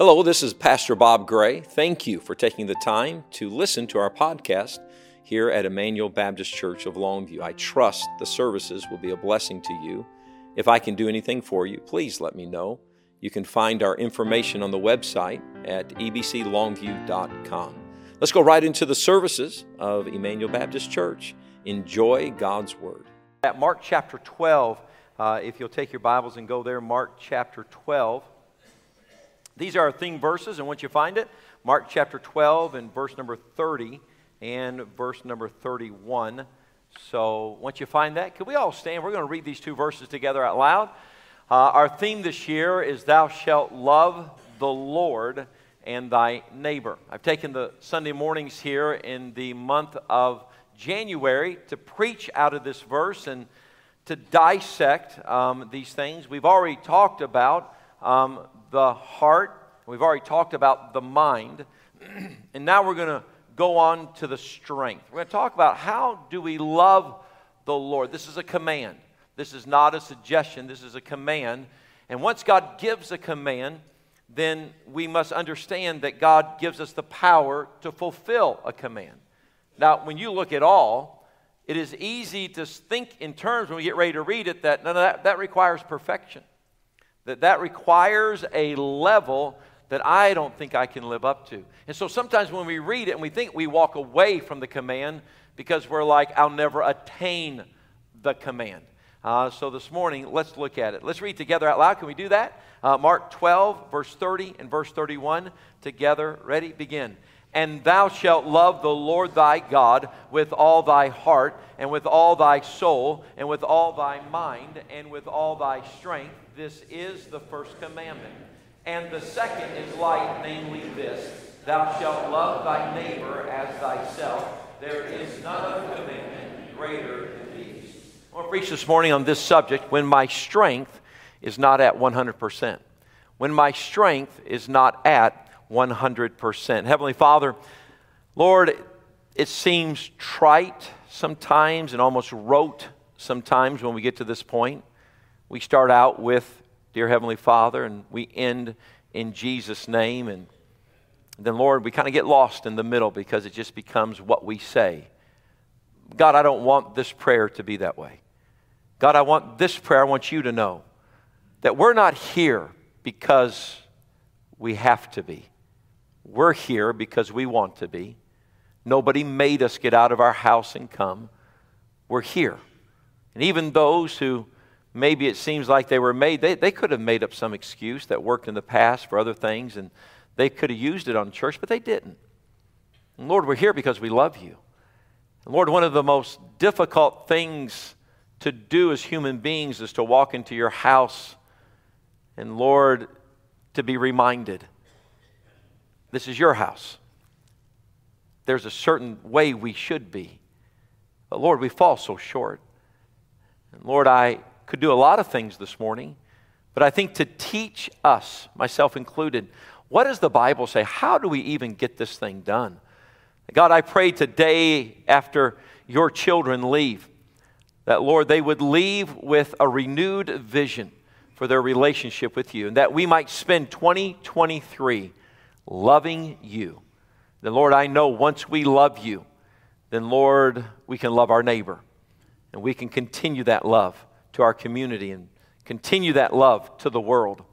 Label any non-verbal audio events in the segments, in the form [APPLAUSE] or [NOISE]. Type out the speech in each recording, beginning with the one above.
Hello, this is Pastor Bob Gray. Thank you for taking the time to listen to our podcast here at Emmanuel Baptist Church of Longview. I trust the services will be a blessing to you. If I can do anything for you, please let me know. You can find our information on the website at ebclongview.com. Let's go right into the services of Emmanuel Baptist Church. Enjoy God's Word. At Mark chapter 12, uh, if you'll take your Bibles and go there, Mark chapter 12. These are our theme verses, and once you find it, Mark chapter 12 and verse number 30 and verse number 31. So once you find that, could we all stand? We're going to read these two verses together out loud. Uh, our theme this year is Thou shalt love the Lord and thy neighbor. I've taken the Sunday mornings here in the month of January to preach out of this verse and to dissect um, these things. We've already talked about um, the heart. We've already talked about the mind. [CLEARS THROAT] and now we're going to go on to the strength. We're going to talk about how do we love the Lord. This is a command. This is not a suggestion. This is a command. And once God gives a command, then we must understand that God gives us the power to fulfill a command. Now, when you look at all, it is easy to think in terms when we get ready to read it that that, that requires perfection that that requires a level that I don't think I can live up to. And so sometimes when we read it and we think we walk away from the command because we're like, I'll never attain the command. Uh, so this morning, let's look at it. Let's read together out loud. Can we do that? Uh, Mark 12, verse 30 and verse 31. Together, ready? Begin. And thou shalt love the Lord thy God with all thy heart, and with all thy soul, and with all thy mind, and with all thy strength. This is the first commandment. And the second is like, namely this Thou shalt love thy neighbor as thyself. There is none other commandment greater than these. I want to preach this morning on this subject when my strength is not at 100%. When my strength is not at 100%. Heavenly Father, Lord, it seems trite sometimes and almost rote sometimes when we get to this point. We start out with, Dear Heavenly Father, and we end in Jesus' name. And then, Lord, we kind of get lost in the middle because it just becomes what we say. God, I don't want this prayer to be that way. God, I want this prayer, I want you to know that we're not here because we have to be. We're here because we want to be. Nobody made us get out of our house and come. We're here. And even those who maybe it seems like they were made, they, they could have made up some excuse that worked in the past for other things and they could have used it on church, but they didn't. And Lord, we're here because we love you. And Lord, one of the most difficult things to do as human beings is to walk into your house and, Lord, to be reminded this is your house. There's a certain way we should be. But Lord, we fall so short. And Lord, I could do a lot of things this morning, but I think to teach us, myself included, what does the Bible say? How do we even get this thing done? God, I pray today after your children leave, that Lord, they would leave with a renewed vision for their relationship with you, and that we might spend 2023 loving you. Then, Lord, I know once we love you, then, Lord, we can love our neighbor. And we can continue that love to our community and continue that love to the world.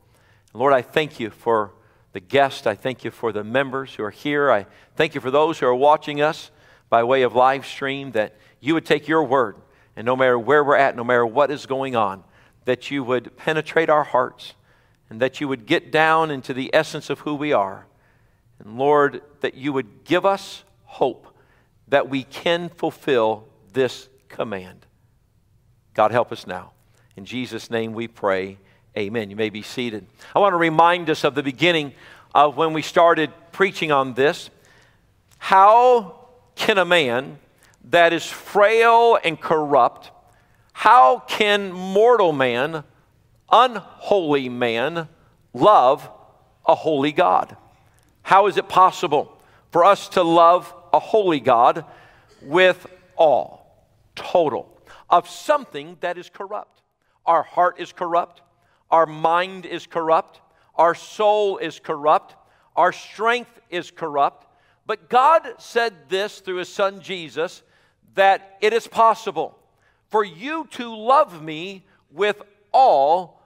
Lord, I thank you for the guests. I thank you for the members who are here. I thank you for those who are watching us by way of live stream that you would take your word and no matter where we're at, no matter what is going on, that you would penetrate our hearts and that you would get down into the essence of who we are and Lord, that you would give us hope that we can fulfill this command. God, help us now. In Jesus' name we pray. Amen. You may be seated. I want to remind us of the beginning of when we started preaching on this. How can a man that is frail and corrupt, how can mortal man, unholy man, love a holy God? How is it possible for us to love a holy God with all, total, of something that is corrupt? Our heart is corrupt. Our mind is corrupt. our soul is corrupt, our strength is corrupt. But God said this through His Son Jesus that it is possible for you to love me with all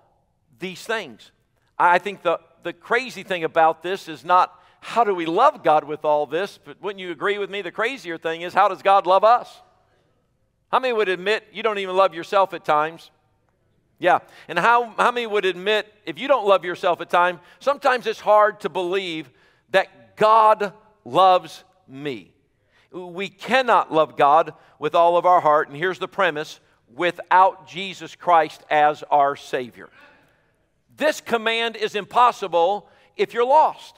these things. I think the, the crazy thing about this is not how do we love God with all this, but wouldn't you agree with me? The crazier thing is how does God love us? How many would admit you don't even love yourself at times? Yeah. And how, how many would admit if you don't love yourself at times, sometimes it's hard to believe that God loves me. We cannot love God with all of our heart, and here's the premise without Jesus Christ as our Savior. This command is impossible if you're lost.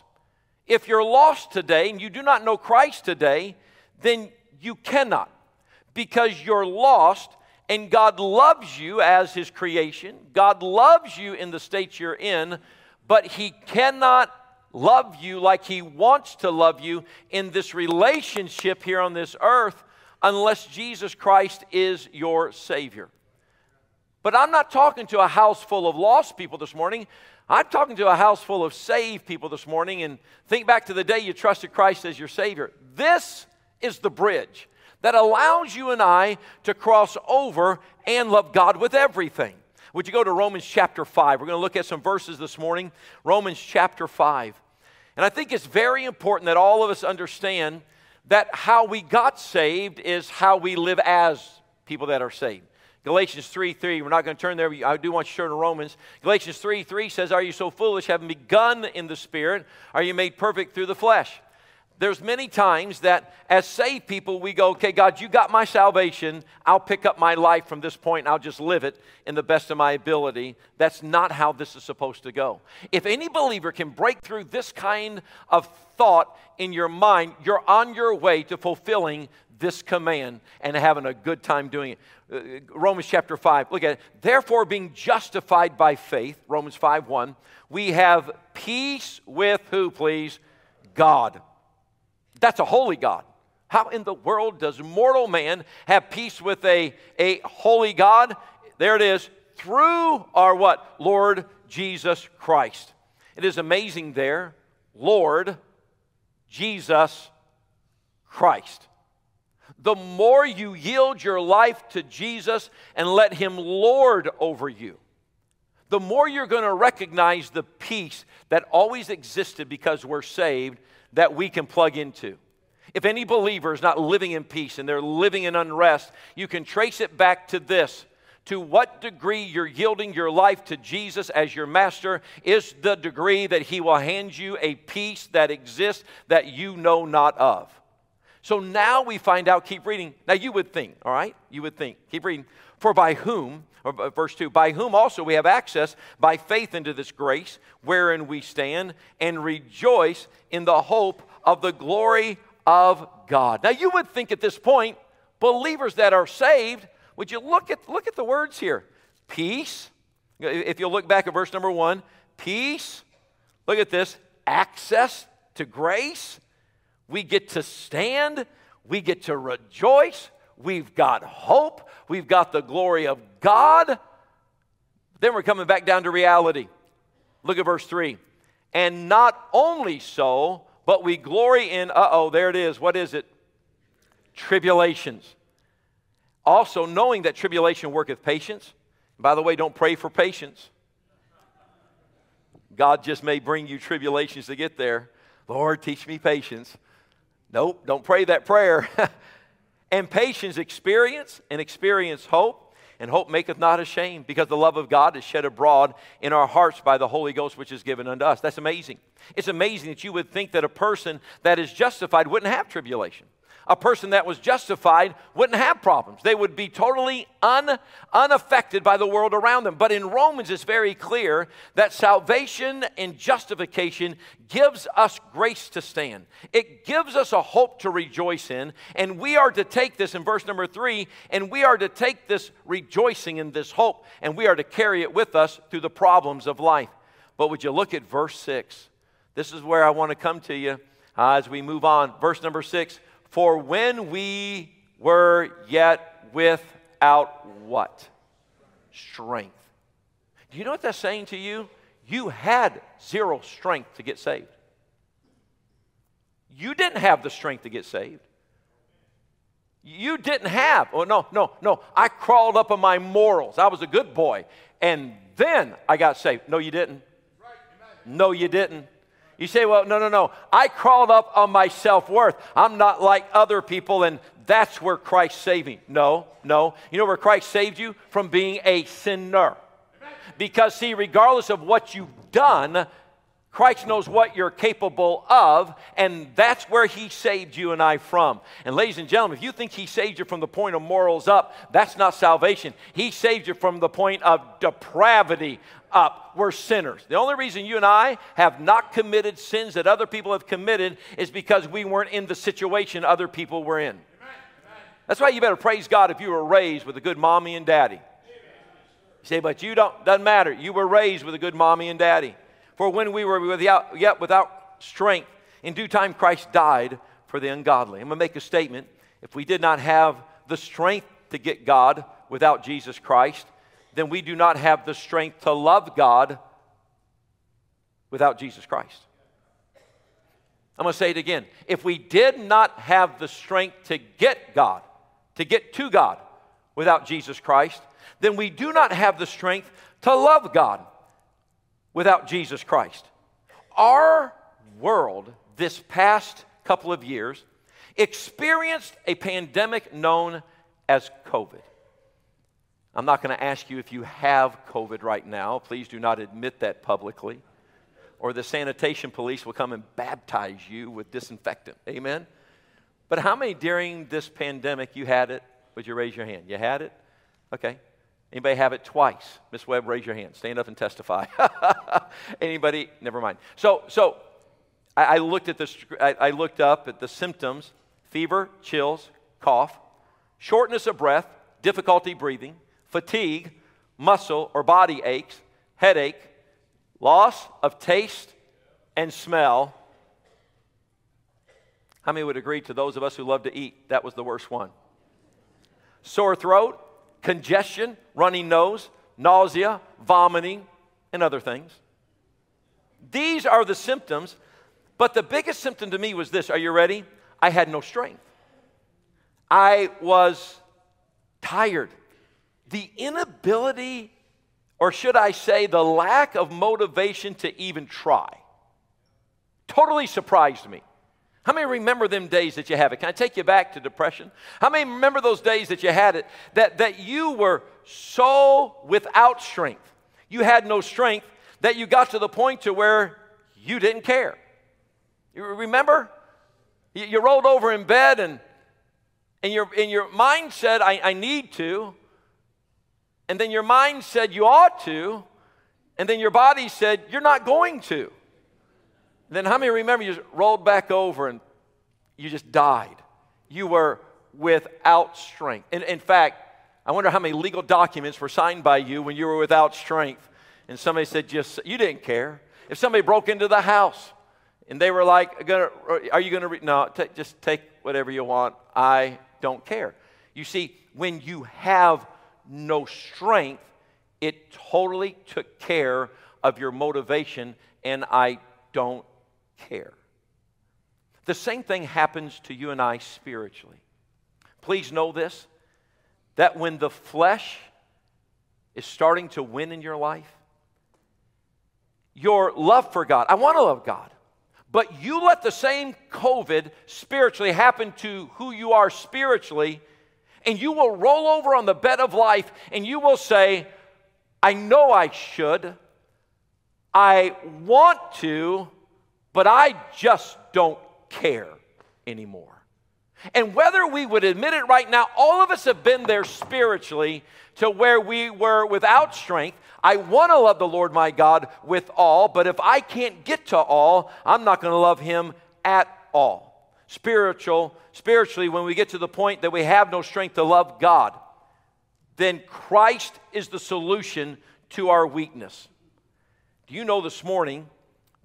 If you're lost today and you do not know Christ today, then you cannot because you're lost and God loves you as His creation. God loves you in the state you're in, but He cannot love you like He wants to love you in this relationship here on this earth unless Jesus Christ is your Savior. But I'm not talking to a house full of lost people this morning. I'm talking to a house full of saved people this morning. And think back to the day you trusted Christ as your Savior. This is the bridge that allows you and I to cross over and love God with everything. Would you go to Romans chapter 5? We're going to look at some verses this morning. Romans chapter 5. And I think it's very important that all of us understand that how we got saved is how we live as people that are saved. Galatians 3 3, we're not going to turn there. I do want you to turn to Romans. Galatians 3 3 says, Are you so foolish, having begun in the Spirit? Are you made perfect through the flesh? There's many times that as saved people we go okay god you got my salvation. I'll pick up my life from this point and i'll just live it in the best of my ability. That's not how this is supposed to go. If any believer can break through this kind of thought in your mind you're on your way to fulfilling this command and having a good time doing it. Uh, romans chapter 5 look at it. Therefore being justified by faith romans 5 1 we have peace with who please? God that's a holy God. How in the world does mortal man have peace with a, a holy God? There it is. Through our what? Lord Jesus Christ. It is amazing there. Lord Jesus Christ. The more you yield your life to Jesus and let Him Lord over you, the more you're going to recognize the peace that always existed because we're saved that we can plug into. If any believer is not living in peace and they're living in unrest, you can trace it back to this. To what degree you're yielding your life to Jesus as your master is the degree that he will hand you a peace that exists that you know not of. So now we find out, keep reading. Now you would think, all right? You would think, keep reading. For by whom, verse 2, by whom also we have access by faith into this grace wherein we stand and rejoice in the hope of the glory of God. Now you would think at this point, believers that are saved, would you look at look at the words here? Peace. If you look back at verse number 1, peace. Look at this, access to grace. We get to stand, we get to rejoice, We've got hope. We've got the glory of God. Then we're coming back down to reality. Look at verse 3. And not only so, but we glory in, uh oh, there it is. What is it? Tribulations. Also, knowing that tribulation worketh patience. By the way, don't pray for patience. God just may bring you tribulations to get there. Lord, teach me patience. Nope, don't pray that prayer. [LAUGHS] And patience experience, and experience hope, and hope maketh not ashamed, because the love of God is shed abroad in our hearts by the Holy Ghost, which is given unto us. That's amazing. It's amazing that you would think that a person that is justified wouldn't have tribulation a person that was justified wouldn't have problems. They would be totally un, unaffected by the world around them. But in Romans, it's very clear that salvation and justification gives us grace to stand. It gives us a hope to rejoice in. And we are to take this in verse number three, and we are to take this rejoicing in this hope, and we are to carry it with us through the problems of life. But would you look at verse six? This is where I want to come to you uh, as we move on. Verse number six for when we were yet without what? Strength. Do you know what that's saying to you? you had zero strength to get saved. You didn't have the strength to get saved. You didn't have. Oh, no, no, no. I crawled up on my morals. I was a good boy. And then I got saved. No, you didn't. No, you didn't. You say, well, no, no, no. I crawled up on my self worth. I'm not like other people, and that's where Christ saved me. No, no. You know where Christ saved you? From being a sinner. Because, see, regardless of what you've done, Christ knows what you're capable of, and that's where He saved you and I from. And, ladies and gentlemen, if you think He saved you from the point of morals up, that's not salvation. He saved you from the point of depravity up. We're sinners. The only reason you and I have not committed sins that other people have committed is because we weren't in the situation other people were in. That's why you better praise God if you were raised with a good mommy and daddy. You say, but you don't, doesn't matter. You were raised with a good mommy and daddy. For when we were without, yet without strength, in due time Christ died for the ungodly. I'm going to make a statement. If we did not have the strength to get God without Jesus Christ, then we do not have the strength to love God without Jesus Christ. I'm going to say it again. If we did not have the strength to get God, to get to God without Jesus Christ, then we do not have the strength to love God without Jesus Christ. Our world this past couple of years experienced a pandemic known as COVID. I'm not going to ask you if you have COVID right now. Please do not admit that publicly. Or the sanitation police will come and baptize you with disinfectant. Amen? But how many during this pandemic you had it? Would you raise your hand? You had it? Okay. Anybody have it twice? Miss Webb, raise your hand. Stand up and testify. [LAUGHS] Anybody? Never mind. So, so I, I looked at this. I, I looked up at the symptoms: fever, chills, cough, shortness of breath, difficulty breathing, fatigue, muscle or body aches, headache, loss of taste and smell. How many would agree to those of us who love to eat? That was the worst one. Sore throat, congestion, running nose, nausea, vomiting, and other things. These are the symptoms, but the biggest symptom to me was this. Are you ready? I had no strength. I was tired the inability, or should I say, the lack of motivation to even try, totally surprised me. How many remember them days that you have it? Can I take you back to depression? How many remember those days that you had it that, that you were so without strength? You had no strength that you got to the point to where you didn't care. You remember? You, you rolled over in bed and, and, your, and your mind said, I, I need to and then your mind said you ought to, and then your body said you're not going to. And then how many remember you rolled back over and you just died? You were without strength. In, in fact, I wonder how many legal documents were signed by you when you were without strength. And somebody said, just you didn't care. If somebody broke into the house and they were like, Are you going to? Re-? No, t- just take whatever you want. I don't care. You see, when you have no strength, it totally took care of your motivation, and I don't care. The same thing happens to you and I spiritually. Please know this that when the flesh is starting to win in your life, your love for God, I want to love God, but you let the same COVID spiritually happen to who you are spiritually and you will roll over on the bed of life and you will say, I know I should, I want to, but I just don't care anymore. And whether we would admit it right now, all of us have been there spiritually to where we were without strength. I want to love the Lord my God with all, but if I can't get to all, I'm not going to love him at all spiritual, spiritually, when we get to the point that we have no strength to love God, then Christ is the solution to our weakness. Do you know this morning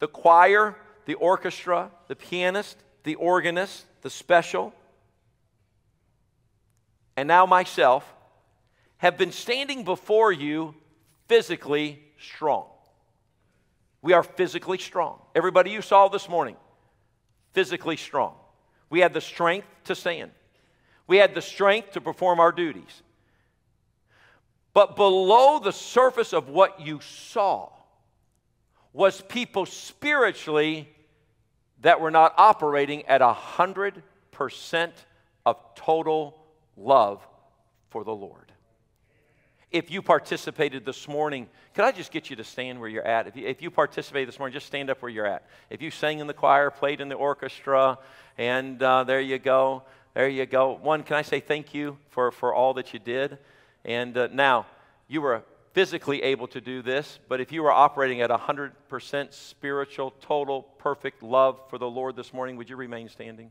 the choir, the orchestra, the pianist, the organist, the special, and now myself have been standing before you physically strong. We are physically strong. Everybody you saw this morning, physically strong. We had the strength to stand, we had the strength to perform our duties. But below the surface of what you saw was people spiritually that we're not operating at a hundred percent of total love for the Lord. If you participated this morning, could I just get you to stand where you're at? If you, if you participated this morning, just stand up where you're at. If you sang in the choir, played in the orchestra, and uh, there you go, there you go. One, can I say thank you for, for all that you did? And uh, now, you were physically able to do this, but if you were operating at 100% spiritual, total, perfect love for the Lord this morning, would you remain standing?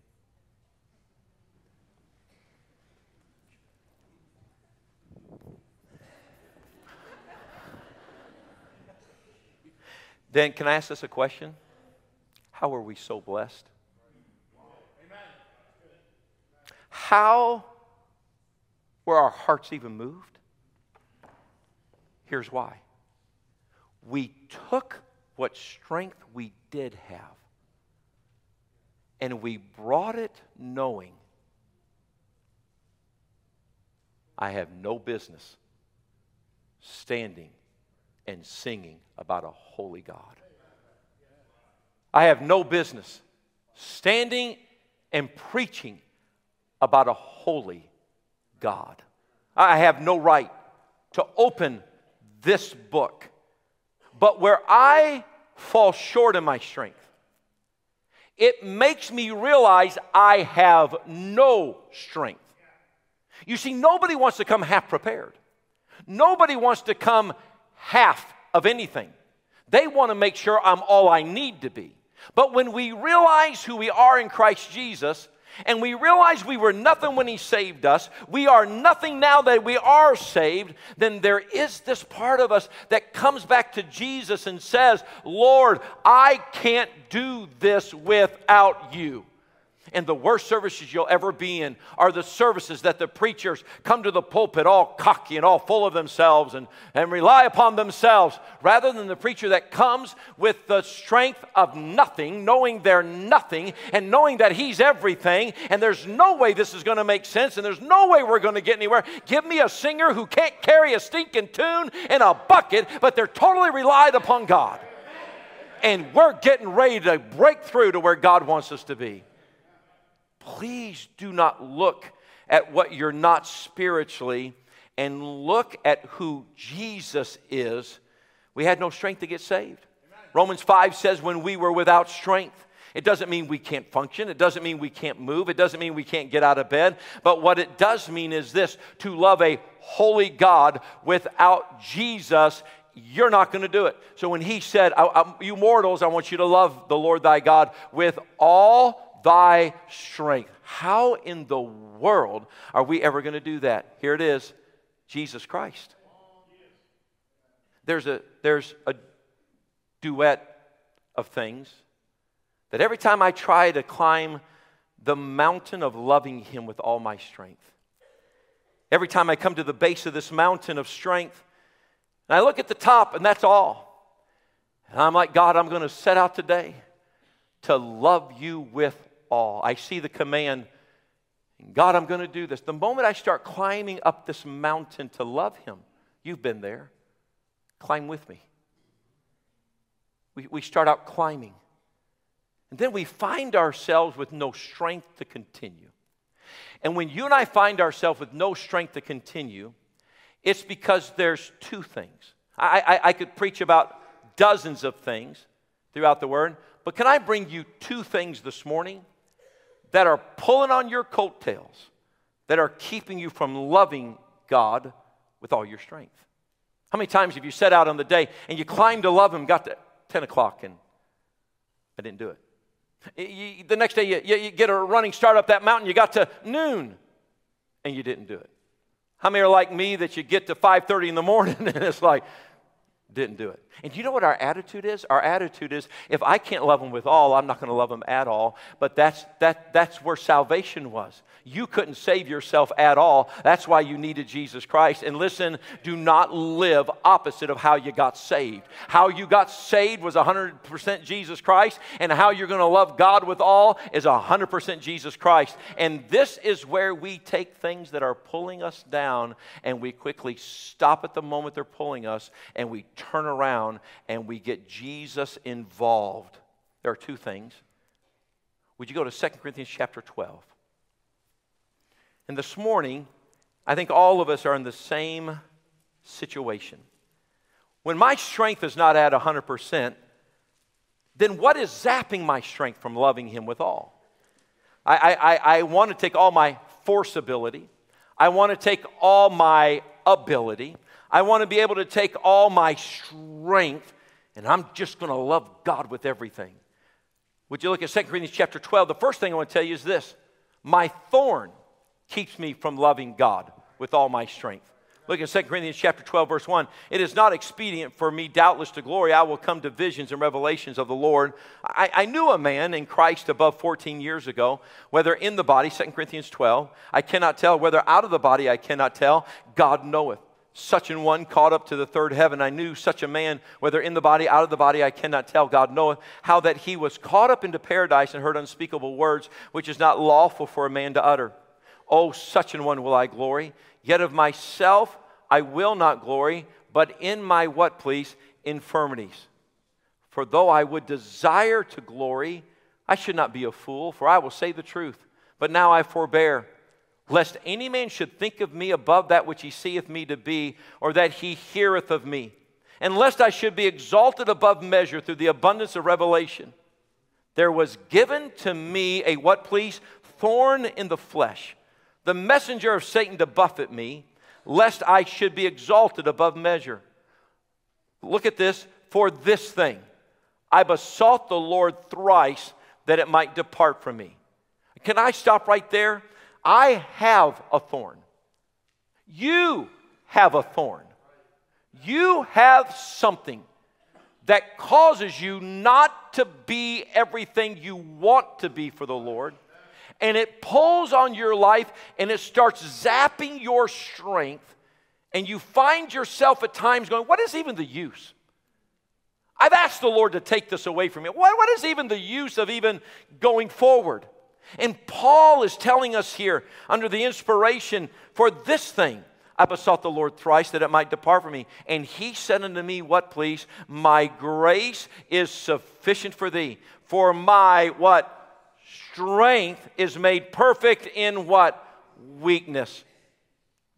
then, can I ask us a question? How are we so blessed? How were our hearts even moved? Here's why we took what strength we did have and we brought it knowing I have no business standing and singing about a holy God. I have no business standing and preaching about a holy God. I have no right to open this book. But where I fall short in my strength, it makes me realize I have no strength. You see, nobody wants to come half prepared. Nobody wants to come half of anything. They want to make sure I'm all I need to be. But when we realize who we are in Christ Jesus, and we realize we were nothing when He saved us, we are nothing now that we are saved, then there is this part of us that comes back to Jesus and says, Lord, I can't do this without you. And the worst services you'll ever be in are the services that the preachers come to the pulpit all cocky and all full of themselves and, and rely upon themselves, rather than the preacher that comes with the strength of nothing, knowing they're nothing, and knowing that he's everything, and there's no way this is going to make sense, and there's no way we're going to get anywhere. Give me a singer who can't carry a stinking tune in a bucket, but they're totally relied upon God. And we're getting ready to break through to where God wants us to be please do not look at what you're not spiritually and look at who Jesus is. We had no strength to get saved. Amen. Romans 5 says, when we were without strength, it doesn't mean we can't function. It doesn't mean we can't move. It doesn't mean we can't get out of bed. But what it does mean is this to love a holy God without Jesus, you're not going to do it. So when he said, You mortals, I want you to love the Lord thy God with all thy strength. How in the world are we ever going to do that? Here it is Jesus Christ. There's a, there's a duet of things that every time I try to climb the mountain of loving Him with all my strength, every time I come to the base of this mountain of strength, and I look at the top, and that's all. And I'm like, God, I'm going to set out today to love you with all. I see the command, God, I'm going to do this. The moment I start climbing up this mountain to love Him, you've been there, climb with me. We, we start out climbing. And then we find ourselves with no strength to continue. And when you and I find ourselves with no strength to continue, it's because there's two things. I, I, I, could preach about dozens of things throughout the Word, but can I bring you two things this morning that are pulling on your coattails, that are keeping you from loving God with all your strength. How many times have you set out on the day and you climbed to love Him, got to 10 o'clock, and I didn't do it? You, the next day, you, you get a running start up that mountain, you got to noon, and you didn't do it. How many are like me that you get to 5:30 in the morning [LAUGHS] and it's like, didn't do it. And you know what our attitude is? Our attitude is if I can't love them with all, I'm not going to love them at all. But that's, that, that's where salvation was. You couldn't save yourself at all. That's why you needed Jesus Christ. And listen, do not live opposite of how you got saved. How you got saved was 100% Jesus Christ, and how you're going to love God with all is 100% Jesus Christ. And this is where we take things that are pulling us down and we quickly stop at the moment they're pulling us and we turn around and we get Jesus involved. There are two things. Would you go to 2 Corinthians chapter 12? And this morning, I think all of us are in the same situation. When my strength is not at 100%, then what is zapping my strength from loving Him with all? I, I, I want to take all my force ability, I want to take all my ability, I want to be able to take all my strength, and I'm just going to love God with everything. Would you look at 2 Corinthians chapter 12? The first thing I want to tell you is this My thorn keeps me from loving God with all my strength. Look at 2 Corinthians chapter 12, verse 1. It is not expedient for me, doubtless, to glory. I will come to visions and revelations of the Lord. I, I, knew a man in Christ above 14 years ago, whether in the body, 2 Corinthians 12, I cannot tell, whether out of the body, I cannot tell. God knoweth. Such an one caught up to the third heaven. I knew such a man, whether in the body, out of the body, I cannot tell. God knoweth how that he was caught up into paradise and heard unspeakable words, which is not lawful for a man to utter. Oh, such an one will I glory. Yet of myself I will not glory, but in my what, please? Infirmities. For though I would desire to glory, I should not be a fool, for I will say the truth. But now I forbear, lest any man should think of me above that which he seeth me to be, or that he heareth of me, and lest I should be exalted above measure through the abundance of revelation. There was given to me a what, please? Thorn in the flesh the messenger of Satan to buffet me, lest I should be exalted above measure. Look at this. For this thing I besought the Lord thrice that it might depart from me. Can I stop right there? I have a thorn. You have a thorn. You have something that causes you not to be everything you want to be for the Lord and it pulls on your life and it starts zapping your strength, and you find yourself at times going, What is even the use? I've asked the Lord to take this away from me. What, what is even the use of even going forward? And Paul is telling us here, under the inspiration for this thing, I besought the Lord thrice that it might depart from me. And he said unto me, What please? My grace is sufficient for thee. For my what? strength is made perfect in what? Weakness.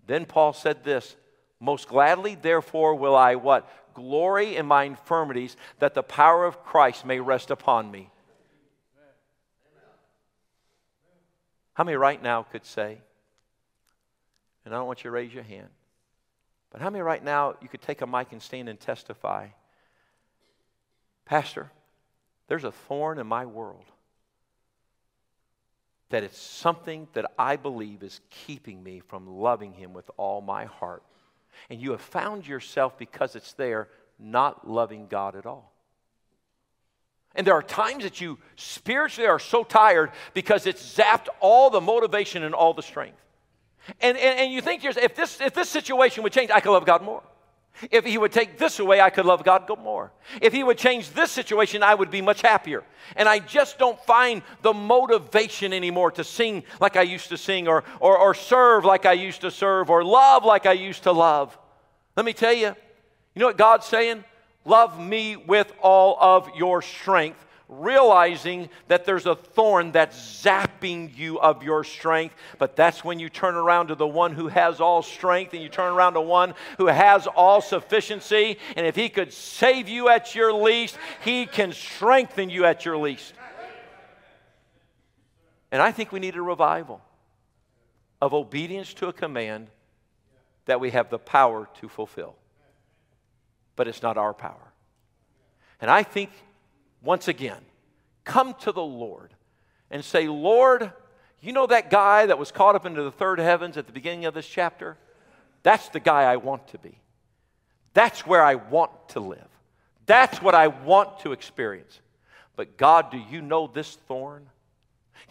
Then Paul said this Most gladly, therefore, will I what? Glory in my infirmities, that the power of Christ may rest upon me. How many right now could say, and I don't want you to raise your hand, but how many right now you could take a mic and stand and testify, Pastor, there's a thorn in my world that it's something that I believe is keeping me from loving Him with all my heart. And you have found yourself, because it's there, not loving God at all. And there are times that you spiritually are so tired because it's zapped all the motivation and all the strength. And, and, and you think, if this, if this situation would change, I could love God more. If he would take this away, I could love God more. If he would change this situation, I would be much happier. And I just don't find the motivation anymore to sing like I used to sing, or, or, or serve like I used to serve, or love like I used to love. Let me tell you, you know what God's saying? Love me with all of your strength realizing that there's a thorn that's zapping you of your strength. But that's when you turn around to the one who has all strength and you turn around to one who has all sufficiency. And if he could save you at your least, he can strengthen you at your least. And I think we need a revival of obedience to a command that we have the power to fulfill. But it's not our power. And I think once again, come to the Lord and say, Lord, you know that guy that was caught up into the third heavens at the beginning of this chapter? That's the guy I want to be. That's where I want to live. That's what I want to experience. But God, do you know this thorn?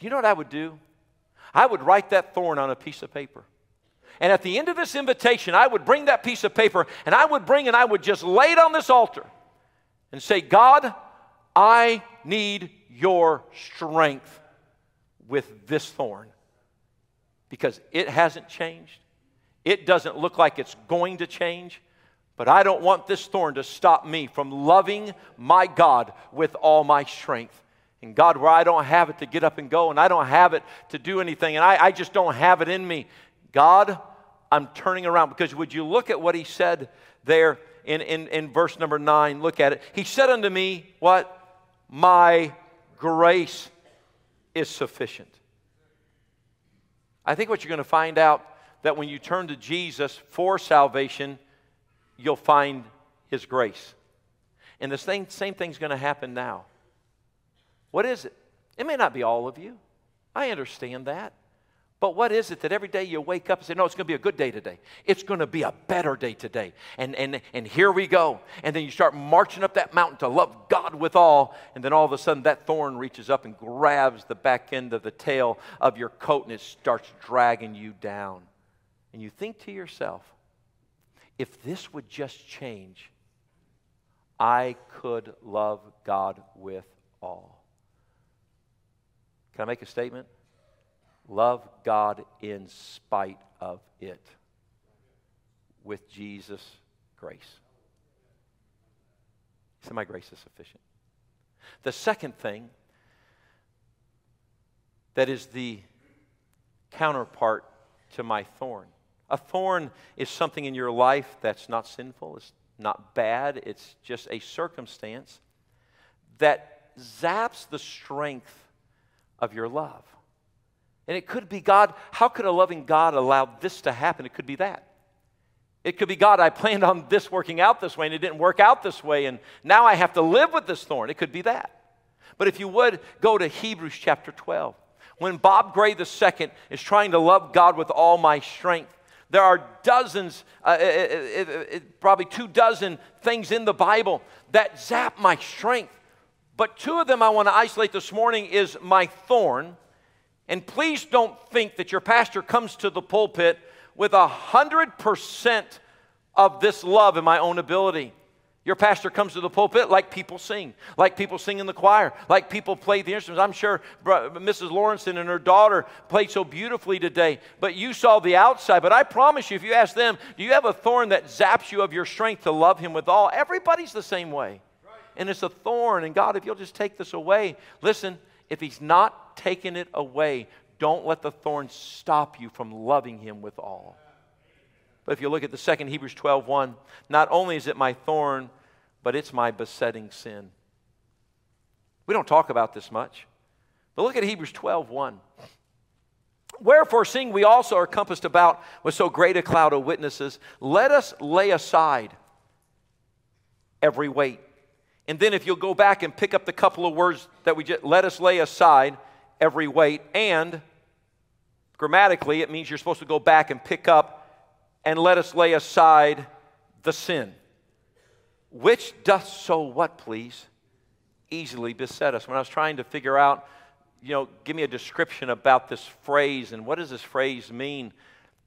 You know what I would do? I would write that thorn on a piece of paper. And at the end of this invitation, I would bring that piece of paper and I would bring and I would just lay it on this altar and say, God, I need your strength with this thorn because it hasn't changed. It doesn't look like it's going to change. But I don't want this thorn to stop me from loving my God with all my strength. And God, where I don't have it to get up and go, and I don't have it to do anything, and I, I just don't have it in me, God, I'm turning around. Because would you look at what he said there in, in, in verse number nine? Look at it. He said unto me, What? My grace is sufficient. I think what you're going to find out that when you turn to Jesus for salvation, you'll find His grace. And the same, same thing's going to happen now. What is it? It may not be all of you. I understand that. But what is it that every day you wake up and say, No, it's going to be a good day today. It's going to be a better day today. And, and, and here we go. And then you start marching up that mountain to love God with all. And then all of a sudden, that thorn reaches up and grabs the back end of the tail of your coat and it starts dragging you down. And you think to yourself, if this would just change, I could love God with all. Can I make a statement? Love God in spite of it with Jesus' grace. So my grace is sufficient. The second thing that is the counterpart to my thorn a thorn is something in your life that's not sinful, it's not bad, it's just a circumstance that zaps the strength of your love. And it could be God, how could a loving God allow this to happen? It could be that. It could be God, I planned on this working out this way and it didn't work out this way, and now I have to live with this thorn. It could be that. But if you would, go to Hebrews chapter 12. When Bob Gray II is trying to love God with all my strength, there are dozens, uh, it, it, it, probably two dozen things in the Bible that zap my strength. But two of them I want to isolate this morning is my thorn. And please don't think that your pastor comes to the pulpit with a hundred percent of this love in my own ability. Your pastor comes to the pulpit like people sing, like people sing in the choir, like people play the instruments. I'm sure Mrs. Lawrenson and her daughter played so beautifully today, but you saw the outside. But I promise you, if you ask them, do you have a thorn that zaps you of your strength to love him with all? Everybody's the same way. And it's a thorn. And God, if you'll just take this away, listen, if he's not taking it away, don't let the thorn stop you from loving him with all. But if you look at the second Hebrews 12 1, not only is it my thorn, but it's my besetting sin. We don't talk about this much. But look at Hebrews 12 1. Wherefore, seeing we also are compassed about with so great a cloud of witnesses, let us lay aside every weight. And then, if you'll go back and pick up the couple of words that we just let us lay aside every weight, and grammatically, it means you're supposed to go back and pick up and let us lay aside the sin which doth so what, please? Easily beset us. When I was trying to figure out, you know, give me a description about this phrase and what does this phrase mean,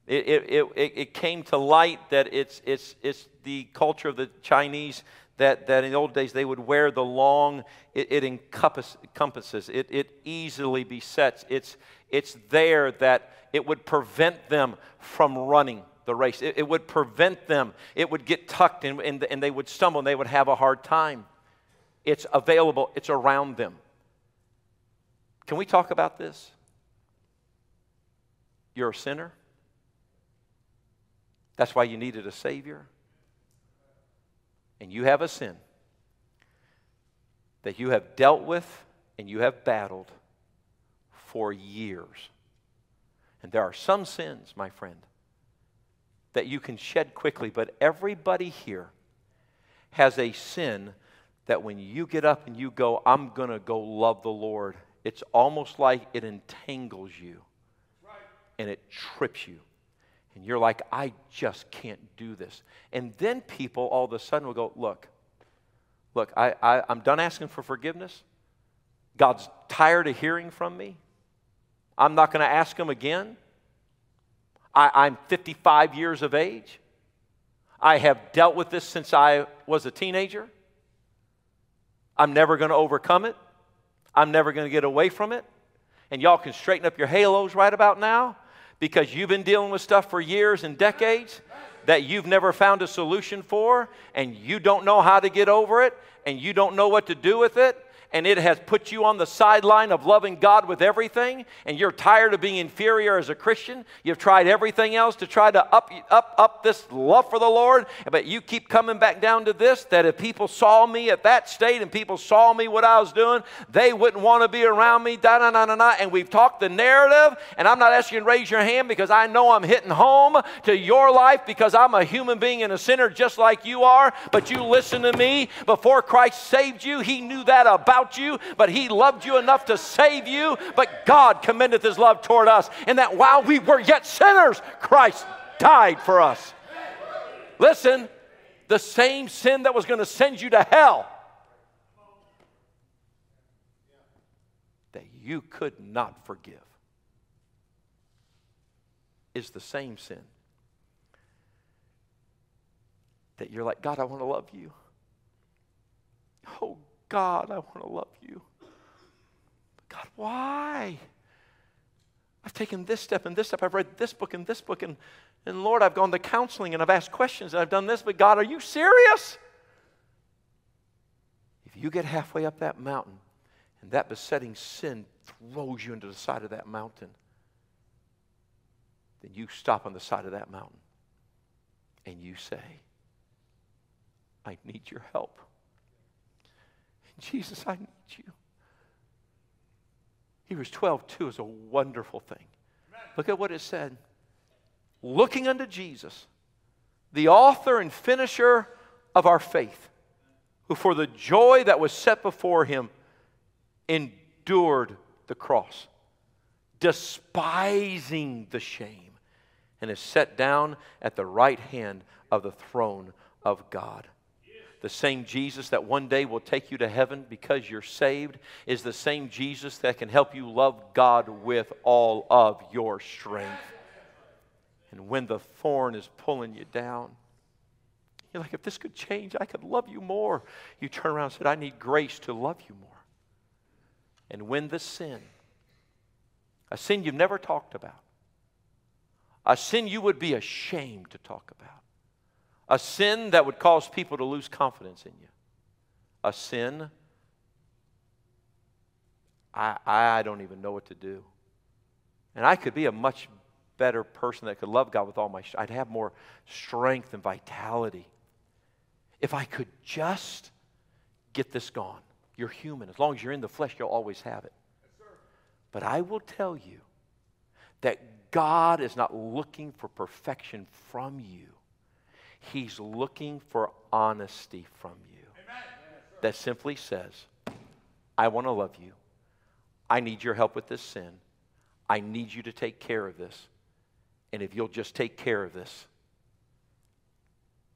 it, it, it, it came to light that it's, it's, it's the culture of the Chinese that, that in the old days they would wear the long, it, it encompass, encompasses, it, it easily besets. It's, it's there that it would prevent them from running the race. It, it would prevent them. It would get tucked and, and, and they would stumble and they would have a hard time. It's available, it's around them. Can we talk about this? You're a sinner. That's why you needed a Savior. And you have a sin that you have dealt with and you have battled for years. And there are some sins, my friend, that you can shed quickly, but everybody here has a sin that when you get up and you go, I'm going to go love the Lord, it's almost like it entangles you and it trips you. And you're like, I just can't do this. And then people all of a sudden will go, Look, Look, I, I, I'm done asking for forgiveness. God's tired of hearing from me. I'm not going to ask Him again. I, I'm 55 years of age. I have dealt with this since I was a teenager. I'm never going to overcome it. I'm never going to get away from it. And y'all can straighten up your halos right about now because you've been dealing with stuff for years and decades that you've never found a solution for, and you don't know how to get over it, and you don't know what to do with it, and it has put you on the sideline of loving God with everything, and you're tired of being inferior as a Christian. You've tried everything else to try to up, up, up this love for the Lord, but you keep coming back down to this that if people saw me at that state and people saw me what I was doing, they wouldn't want to be around me, da da da da da. And we've talked the narrative, and I'm not asking you to raise your hand because I know I'm hitting home to your life because I'm a human being and a sinner just like you are. But you listen to me. Before Christ saved you, He knew that about about you, but He loved you enough to save you. But God commendeth His love toward us, and that while we were yet sinners, Christ died for us. Listen, the same sin that was going to send you to hell, that you could not forgive, is the same sin that you're like, God, I want to love you. Oh, God, I want to love you. God, why? I've taken this step and this step. I've read this book and this book. And, and Lord, I've gone to counseling and I've asked questions and I've done this. But God, are you serious? If you get halfway up that mountain and that besetting sin throws you into the side of that mountain, then you stop on the side of that mountain and you say, I need your help. Jesus, I need you. Hebrews 12, 2 is a wonderful thing. Look at what it said. Looking unto Jesus, the author and finisher of our faith, who for the joy that was set before him endured the cross, despising the shame, and is set down at the right hand of the throne of God. The same Jesus that one day will take you to heaven because you're saved is the same Jesus that can help you love God with all of your strength. And when the thorn is pulling you down, you're like, if this could change, I could love you more. You turn around and said, I need grace to love you more. And when the sin, a sin you've never talked about, a sin you would be ashamed to talk about, a sin that would cause people to lose confidence in you. A sin, I, I don't even know what to do. And I could be a much better person that could love God with all my I'd have more strength and vitality. If I could just get this gone. You're human. As long as you're in the flesh, you'll always have it. but I will tell you that God is not looking for perfection from you. He's looking for honesty from you that simply says, I want to love you. I need your help with this sin. I need you to take care of this. And if you'll just take care of this,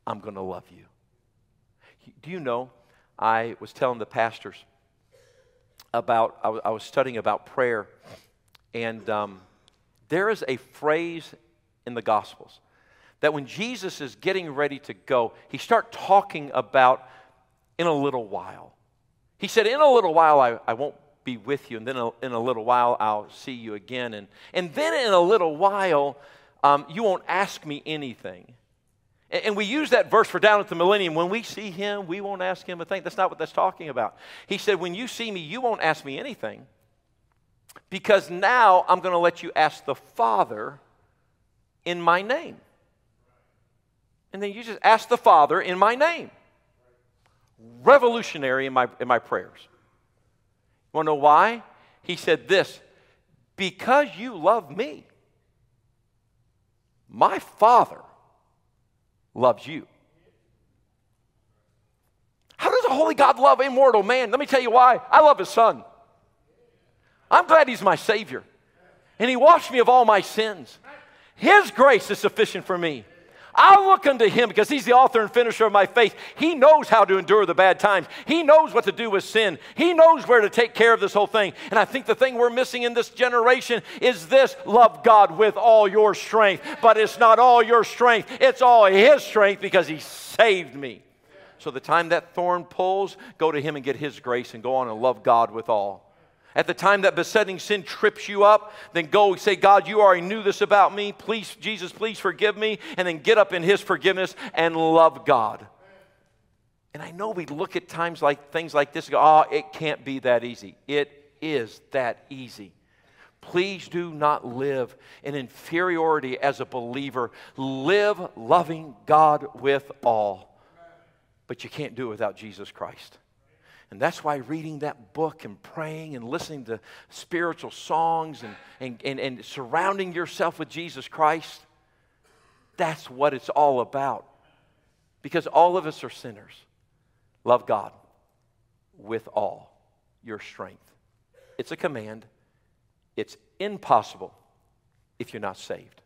I'm going to love you. Do you know, I was telling the pastors about, I was studying about prayer, and um, there is a phrase in the Gospels that when Jesus is getting ready to go, he start talking about in a little while. He said, In a little while, I, I won't be with you, and then in a little while, I'll see you again. And, and then in a little while, um, you won't ask me anything. And, and we use that verse for down at the millennium. When we see him, we won't ask him a thing. That's not what that's talking about. He said, When you see me, you won't ask me anything because now I'm going to let you ask the Father in my name. And then you just ask the Father in my name. Revolutionary in my, in my prayers. You want to know why? He said this because you love me, my Father loves you. How does a holy God love immortal man? Let me tell you why. I love his son. I'm glad he's my Savior. And he washed me of all my sins. His grace is sufficient for me. I'll look unto him because he's the author and finisher of my faith. He knows how to endure the bad times. He knows what to do with sin. He knows where to take care of this whole thing. And I think the thing we're missing in this generation is this love God with all your strength. But it's not all your strength, it's all his strength because he saved me. So the time that thorn pulls, go to him and get his grace and go on and love God with all. At the time that besetting sin trips you up, then go say, God, you already knew this about me. Please, Jesus, please forgive me. And then get up in His forgiveness and love God. And I know we look at times like things like this and go, oh, it can't be that easy. It is that easy. Please do not live in inferiority as a believer. Live loving God with all. But you can't do it without Jesus Christ. And that's why reading that book and praying and listening to spiritual songs and, and, and, and surrounding yourself with Jesus Christ, that's what it's all about. Because all of us are sinners. Love God with all your strength. It's a command. It's impossible if you're not saved.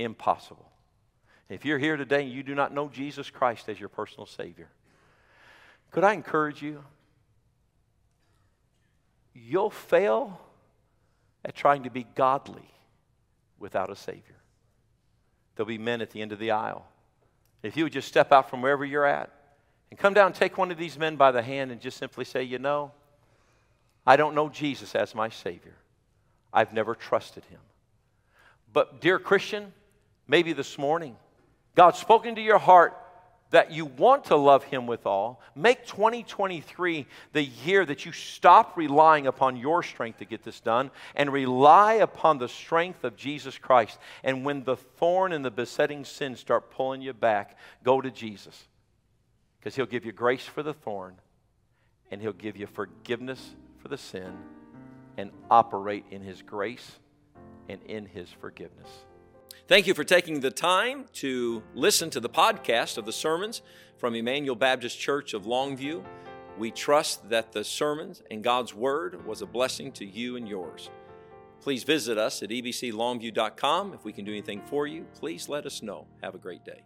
Impossible. If you're here today and you do not know Jesus Christ as your personal Savior, could I encourage you? You'll fail at trying to be godly without a Savior. There'll be men at the end of the aisle. If you would just step out from wherever you're at and come down and take one of these men by the hand and just simply say, You know, I don't know Jesus as my Savior. I've never trusted Him. But, dear Christian, maybe this morning, God's spoken to your heart that you want to love Him with all, make 2023 the year that you stop relying upon your strength to get this done and rely upon the strength of Jesus Christ. And when the thorn and the besetting sin start pulling you back, go to Jesus because He'll give you grace for the thorn and He'll give you forgiveness for the sin and operate in His grace and in His forgiveness. Thank you for taking the time to listen to the podcast of the sermons from Emmanuel Baptist Church of Longview. We trust that the sermons and God's Word was a blessing to you and yours. Please visit us at ebclongview.com. If we can do anything for you, please let us know. Have a great day.